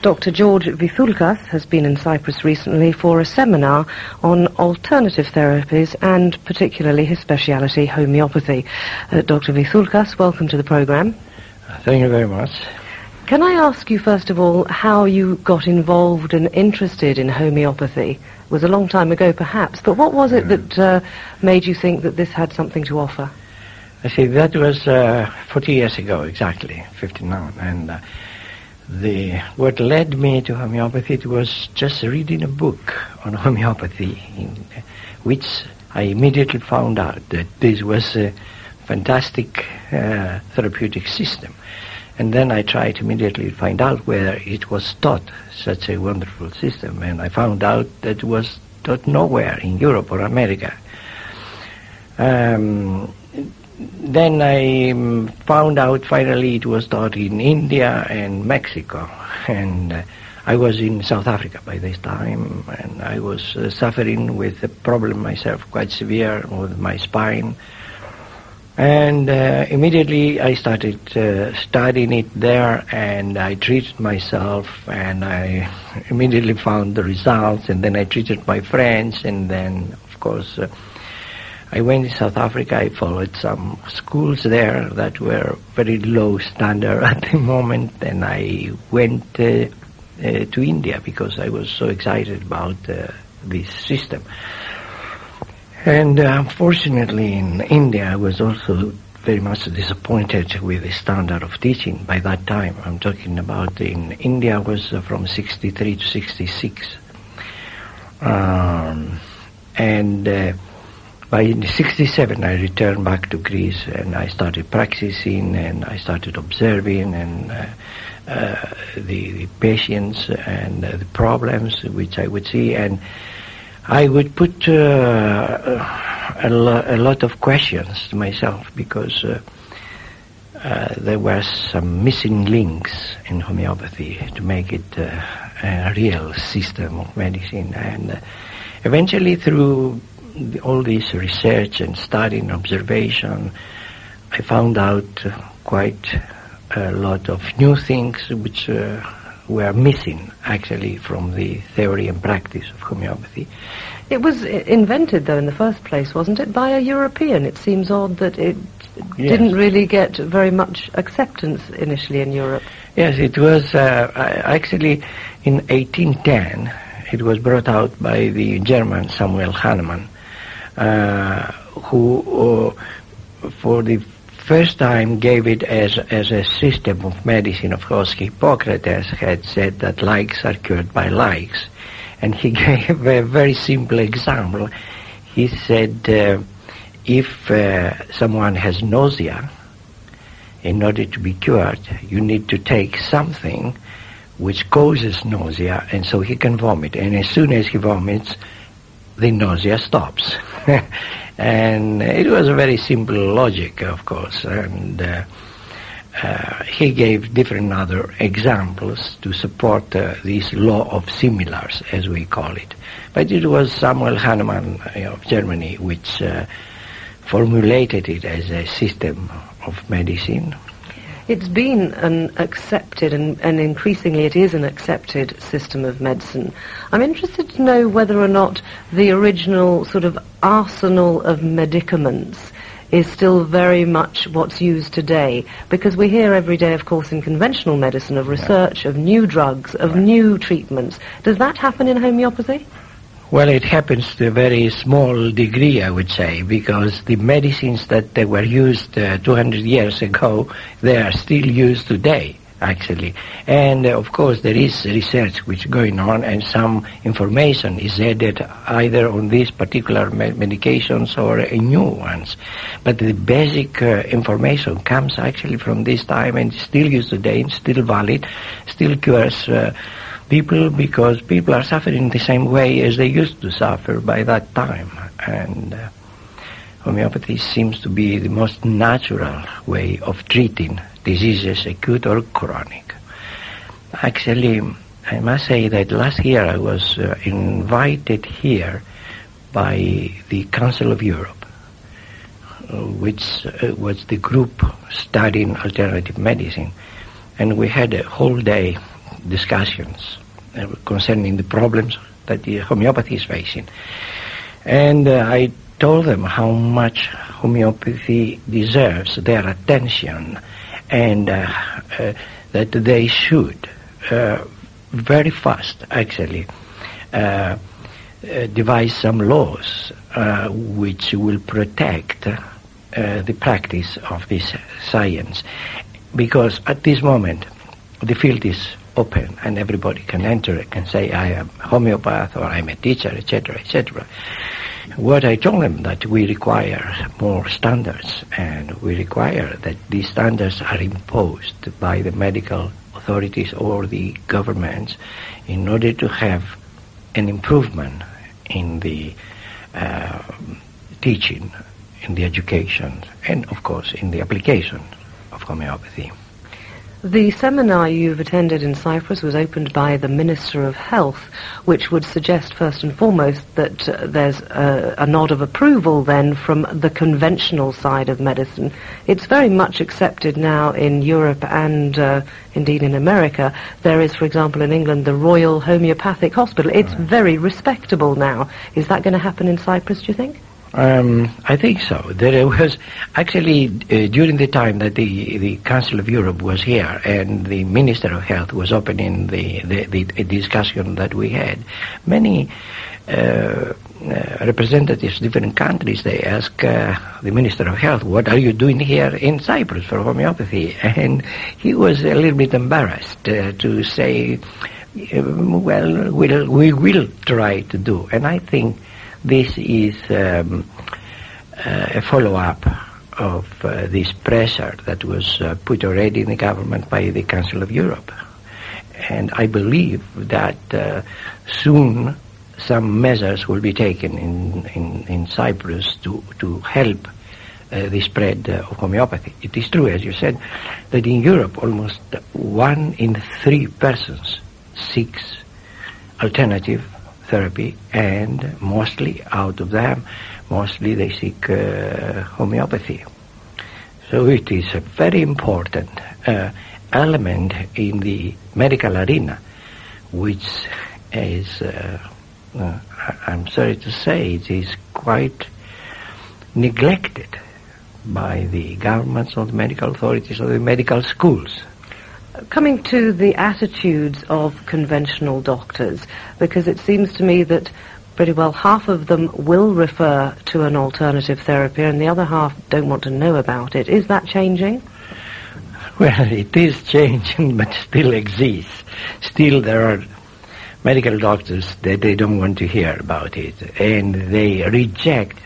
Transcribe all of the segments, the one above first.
Dr. George Vithoulkas has been in Cyprus recently for a seminar on alternative therapies and particularly his speciality, homeopathy. Uh, Dr. Vithoulkas, welcome to the program. Thank you very much. Can I ask you, first of all, how you got involved and interested in homeopathy? It was a long time ago, perhaps, but what was it that uh, made you think that this had something to offer? I see, that was uh, 40 years ago, exactly, 59, and uh, the what led me to homeopathy it was just reading a book on homeopathy, in which I immediately found out that this was a fantastic uh, therapeutic system. And then I tried immediately to find out where it was taught, such a wonderful system, and I found out that it was taught nowhere in Europe or America. Um, then I um, found out finally it was taught in India and Mexico, and uh, I was in South Africa by this time, and I was uh, suffering with a problem myself, quite severe with my spine. And uh, immediately I started uh, studying it there, and I treated myself, and I immediately found the results, and then I treated my friends, and then, of course, uh, I went to South Africa. I followed some schools there that were very low standard at the moment, and I went uh, uh, to India because I was so excited about uh, this system. And uh, unfortunately, in India, I was also very much disappointed with the standard of teaching by that time. I'm talking about in India was uh, from 63 to 66. Um, and uh, by 67 I returned back to Greece and I started practicing and I started observing and uh, uh, the, the, patients and uh, the problems which I would see. And I would put uh, a, lo- a, lot of questions to myself because uh, uh, there were some missing links in homeopathy to make it a real system of medicine. And eventually through all this research and study and observation, I found out uh, quite a lot of new things which uh, were missing actually from the theory and practice of homeopathy. It was invented, though, in the first place, wasn't it, by a European? It seems odd that it yes. didn't really get very much acceptance initially in Europe. Yes, it was uh, actually in 1810. It was brought out by the German Samuel Hahnemann, uh, who uh, for the first time gave it as, as a system of medicine. Of course, Hippocrates had said that likes are cured by likes. And he gave a very simple example. He said, uh, if uh, someone has nausea, in order to be cured, you need to take something which causes nausea, and so he can vomit. And as soon as he vomits, the nausea stops. and it was a very simple logic, of course, and uh, uh, he gave different other examples to support uh, this law of similars, as we call it. But it was Samuel Hahnemann of Germany which uh, formulated it as a system of medicine it's been an accepted, and, and increasingly it is an accepted system of medicine. I'm interested to know whether or not the original sort of arsenal of medicaments is still very much what's used today. Because we hear every day, of course, in conventional medicine of research, yeah. of new drugs, of right. new treatments. Does that happen in homeopathy? Well, it happens to a very small degree, I would say, because the medicines that they were used uh, 200 years ago, they are still used today, actually. And uh, of course, there is research which is going on, and some information is added either on these particular me- medications or uh, new ones. But the basic uh, information comes actually from this time and still used today, and still valid, still cures uh, people because people are suffering the same way as they used to suffer by that time. And uh, homeopathy seems to be the most natural way of treating diseases, acute or chronic. Actually, I must say that last year I was uh, invited here by the Council of Europe, uh, which uh, was the group studying alternative medicine. And we had a whole day discussions uh, concerning the problems that the homeopathy is facing. And uh, I told them how much homeopathy deserves their attention and uh, uh, that they should uh, very fast actually uh, devise some laws which will protect the practice of this science because at this moment the field is open and everybody can enter it, can say I am homeopath or I'm a teacher, etc., etc. What I told them that we require more standards and we require that these standards are imposed by the medical authorities or the governments in order to have an improvement in the uh, teaching, in the education, and of course in the application of homeopathy. The seminar you've attended in Cyprus was opened by the Minister of Health, which would suggest first and foremost that uh, there's a, a, nod of approval then from the conventional side of medicine. It's very much accepted now in Europe and uh, indeed in America. There is, for example, in England, the Royal Homeopathic Hospital. It's right. very respectable now. Is that going to happen in Cyprus, do you think? Um, I think so. There was actually uh, during the time that the the Council of Europe was here and the Minister of Health was opening the the, the, discussion that we had. Many uh, uh, representatives of different countries they ask uh, the Minister of Health, "What are you doing here in Cyprus for homeopathy?" And he was a little bit embarrassed uh, to say, "Well, we'll we will try to do." And I think this is um, uh, a follow-up of uh, this pressure that was uh, put already in the government by the Council of Europe. And I believe that soon some measures will be taken in, in, in Cyprus to, to help uh, the spread uh, of homeopathy. It is true, as you said, that in Europe almost one in three persons seeks alternative therapy, and mostly out of them, mostly they seek uh, homeopathy. So it is a very important uh, element in the medical arena, which is, uh, uh I'm sorry to say, it is quite neglected by the governments or the medical authorities or the medical schools coming to the attitudes of conventional doctors, because it seems to me that pretty well half of them will refer to an alternative therapy and the other half don't want to know about it. Is that changing? Well, it is changing, but still exists. Still there are medical doctors that they don't want to hear about it and they reject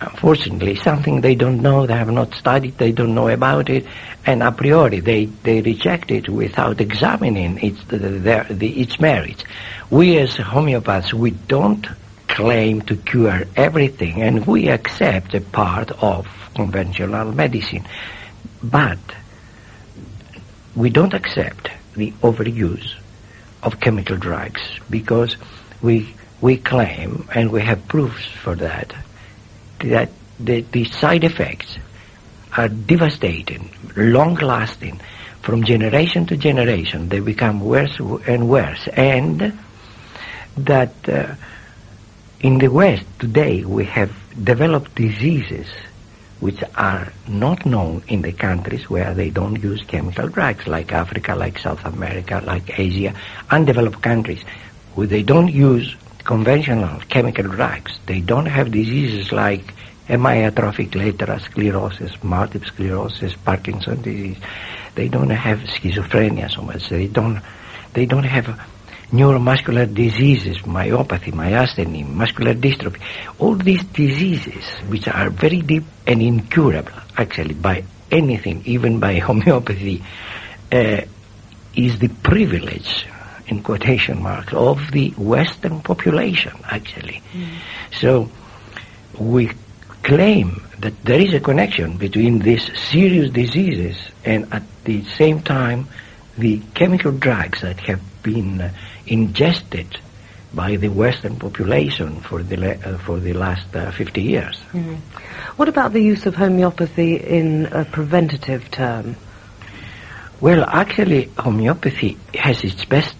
unfortunately, something they don't know, they have not studied, they don't know about it, and a priori they, they reject it without examining its, the, its merits. We as homeopaths, we don't claim to cure everything, and we accept a part of conventional medicine. But we don't accept the overuse of chemical drugs because we we claim, and we have proofs for that, that the, the side effects are devastating, long-lasting, from generation to generation. They become worse and worse, and that uh, in the West today we have developed diseases which are not known in the countries where they don't use chemical drugs, like Africa, like South America, like Asia, undeveloped countries, where they don't use conventional chemical drugs. They don't have diseases like amyotrophic lateral sclerosis, multiple sclerosis, Parkinson's disease. They don't have schizophrenia so much. They don't, they don't have neuromuscular diseases, myopathy, myasthenia, muscular dystrophy. All these diseases, which are very deep and incurable, actually, by anything, even by homeopathy, uh, is the privilege in quotation marks, of the Western population, actually. Mm. So we claim that there is a connection between these serious diseases and at the same time the chemical drugs that have been uh, ingested by the Western population for the uh, for the last uh, 50 years. Mm. What about the use of homeopathy in a preventative term? Well, actually, homeopathy has its best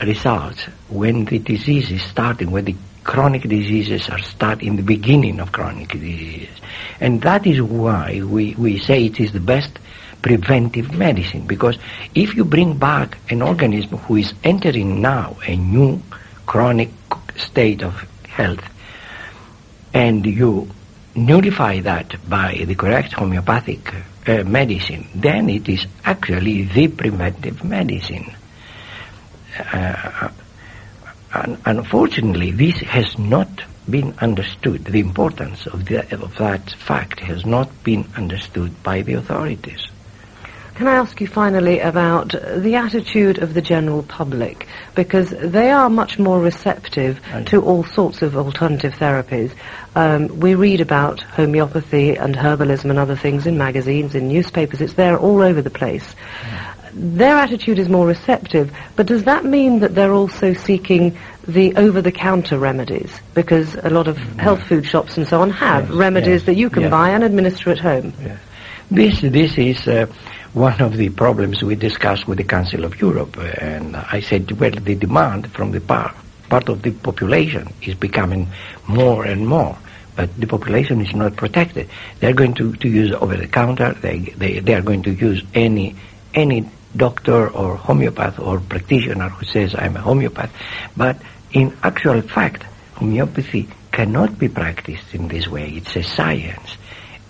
results when the disease is starting, when the chronic diseases are start in the beginning of chronic diseases. And that is why we, we say it is the best preventive medicine. Because if you bring back an organism who is entering now a new chronic state of health, and you nullify that by the correct homeopathic uh, medicine, then it is actually the preventive medicine. Uh, unfortunately, this has not been understood. The importance of, the, of that fact has not been understood by the authorities. Can I ask you finally about the attitude of the general public? Because they are much more receptive to all sorts of alternative therapies. Um, we read about homeopathy and herbalism and other things in magazines, in newspapers. It's there all over the place. Their attitude is more receptive, but does that mean that they're also seeking the over-the-counter remedies? Because a lot of health food shops and so on have Yes, remedies yes, that you can yes. buy and administer at home. This, this is uh, one of the problems we discussed with the Council of Europe, uh, and I said, well, the demand from the par- part of the population is becoming more and more, but the population is not protected. They're going to, to use over-the-counter. They, they, they are going to use any any doctor or homeopath or practitioner who says I'm a homeopath, but in actual fact, homeopathy cannot be practiced in this way. It's a science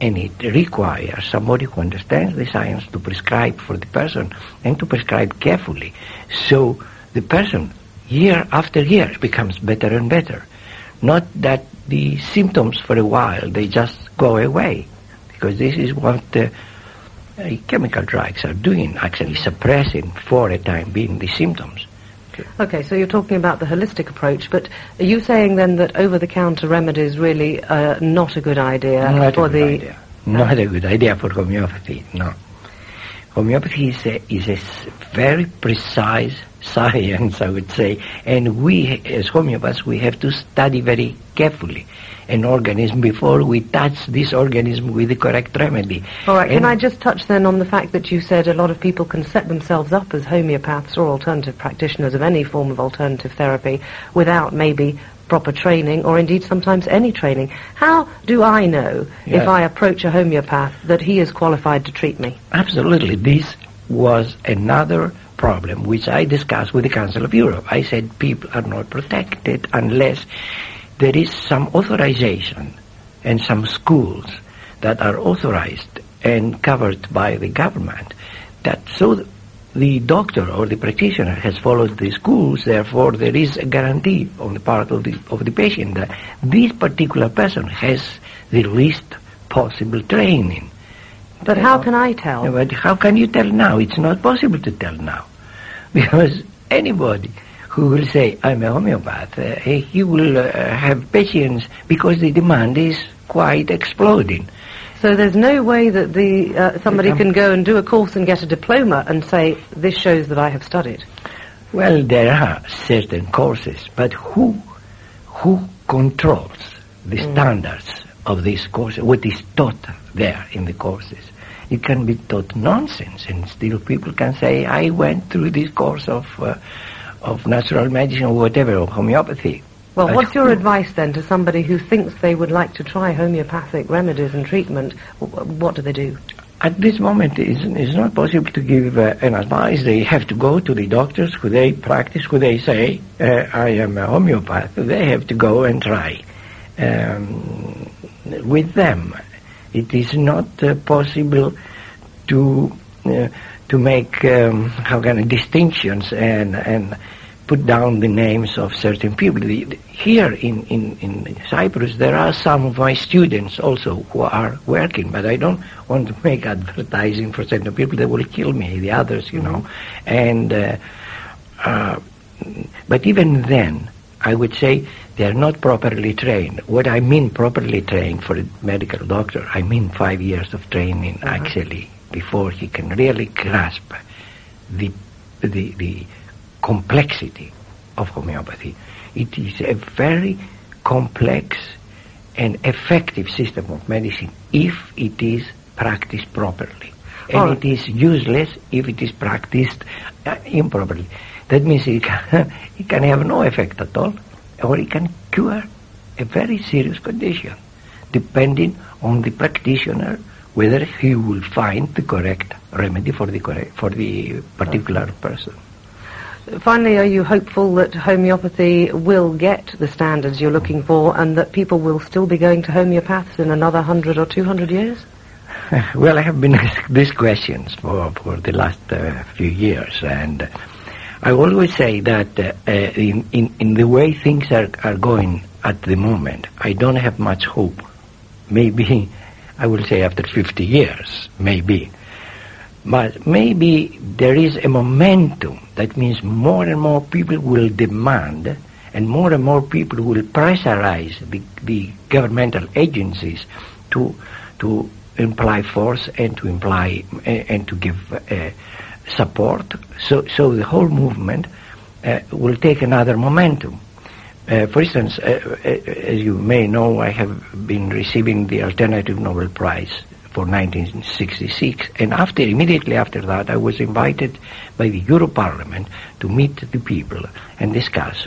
and it requires somebody who understands the science to prescribe for the person and to prescribe carefully. So the person, year after year, becomes better and better. Not that the symptoms for a while, they just go away. Because this is what uh, uh, chemical drugs are doing, actually suppressing for a time being the symptoms. Okay, so you're talking about the holistic approach, but are you saying then that over-the-counter remedies really are not a good idea Not for a good the... idea. Not a good idea for homeopathy, no. Homeopathy is a, is a very precise science, I would say, and we, as homeopaths, we have to study very carefully an organism before we touch this organism with the correct remedy. All right, can I just touch then on the fact that you said a lot of people can set themselves up as homeopaths or alternative practitioners of any form of alternative therapy without maybe proper training or indeed sometimes any training. How do I know if I approach a homeopath that he is qualified to treat me? Absolutely. This was another problem which I discussed with the Council of Europe. I said people are not protected unless there is some authorization and some schools that are authorized and covered by the government that so the doctor or the practitioner has followed the schools, therefore there is a guarantee on the part of the, of the patient that this particular person has the least possible training. But how can I tell? But how can you tell now? It's not possible to tell now. Because anybody who will say, I'm a homeopath, uh, he will uh, have patients because the demand is quite exploding. So there's no way that the uh, somebody Um, can go and do a course and get a diploma and say, this shows that I have studied. Well, there are certain courses, but who, who controls the standards of these courses, what is taught there in the courses? It can be taught nonsense, and still people can say, I went through this course of, uh, of natural medicine or whatever, or homeopathy. Well, But what's your advice then to somebody who thinks they would like to try homeopathic remedies and treatment? What do they do? At this moment, it's, it's not possible to give uh, an advice. They have to go to the doctors who they practice, who they say, uh, I am a homeopath. They have to go and try um, with them. It is not uh, possible to uh, to make um, how can I, distinctions and and put down the names of certain people. Here in, in, in Cyprus, there are some of my students also who are working, but I don't want to make advertising for certain people. They will kill me, the others, you know. And uh, uh, but even then, I would say they're not properly trained. What I mean properly trained for a medical doctor, I mean five years of training actually before he can really grasp the, the, the complexity of homeopathy. It is a very complex and effective system of medicine if it is practiced properly. and it is useless if it is practiced uh, improperly. That means it can, it can have no effect at all, or it can cure a very serious condition, depending on the practitioner whether he will find the correct remedy for the correct for the particular person. Finally, are you hopeful that homeopathy will get the standards you're looking for and that people will still be going to homeopaths in another 100 or 200 years? Well, I have been asked these questions for, for the last uh, few years, and I always say that uh, in, in, in the way things are, are going at the moment, I don't have much hope. Maybe, I will say after 50 years, maybe. But maybe there is a momentum. That means more and more people will demand and more and more people will pressurize the, the governmental agencies to, to imply force and to imply uh, and to give uh, support. So, so the whole movement uh, will take another momentum. Uh, for instance, uh, uh, as you may know, I have been receiving the Alternative Nobel Prize for 1966, and after immediately after that, I was invited by the Euro Parliament to meet the people and discuss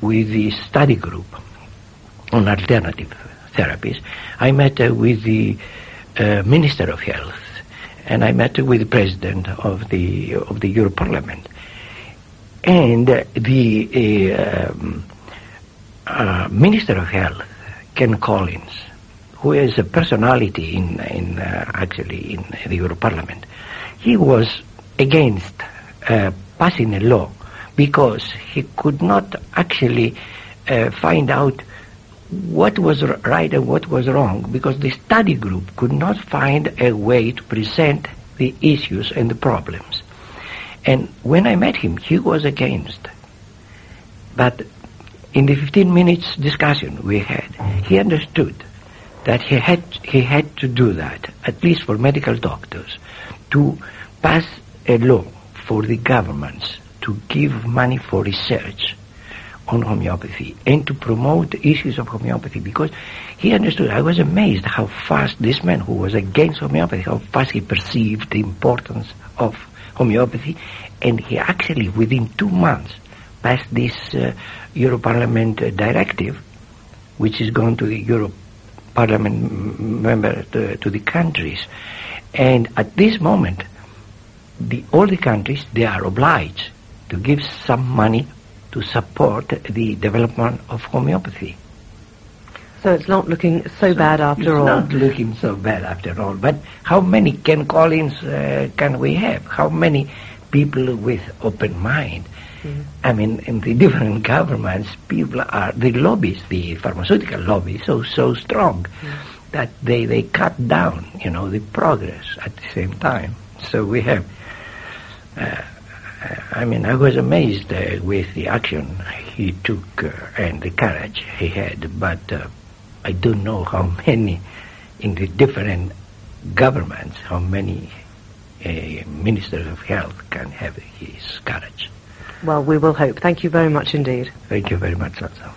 with the study group on alternative therapies. I met uh, with the uh, Minister of Health, and I met with the President of the of the Euro Parliament, and the uh, um, uh, Minister of Health, Ken Collins, who is a personality in in uh, actually in the Euro Parliament, he was against uh, passing a law because he could not actually uh, find out what was right and what was wrong because the study group could not find a way to present the issues and the problems. And when I met him, he was against. But in the 15 minutes discussion we had, he understood that he had, he had to do that, at least for medical doctors, to pass a law for the governments to give money for research on homeopathy and to promote issues of homeopathy because he understood. I was amazed how fast this man who was against homeopathy, how fast he perceived the importance of homeopathy and he actually within two months passed this uh, Euro Parliament uh, directive which is going to the Euro Parliament member to, to the countries and at this moment the, all the countries they are obliged to give some money to support the development of homeopathy. So it's not looking so bad after it's all. not looking so bad after all. But how many Ken Collins uh, can we have? How many people with open mind? I mean, in the different governments, people are the lobbies, the pharmaceutical lobby, so so strong that they they cut down, you know, the progress at the same time. So we have. Uh, I mean, I was amazed uh, with the action he took uh, and the courage he had, but uh, I don't know how many in the different governments, how many uh, Minister of health can have his courage. Well, we will hope. Thank you very much indeed. Thank you very much, also.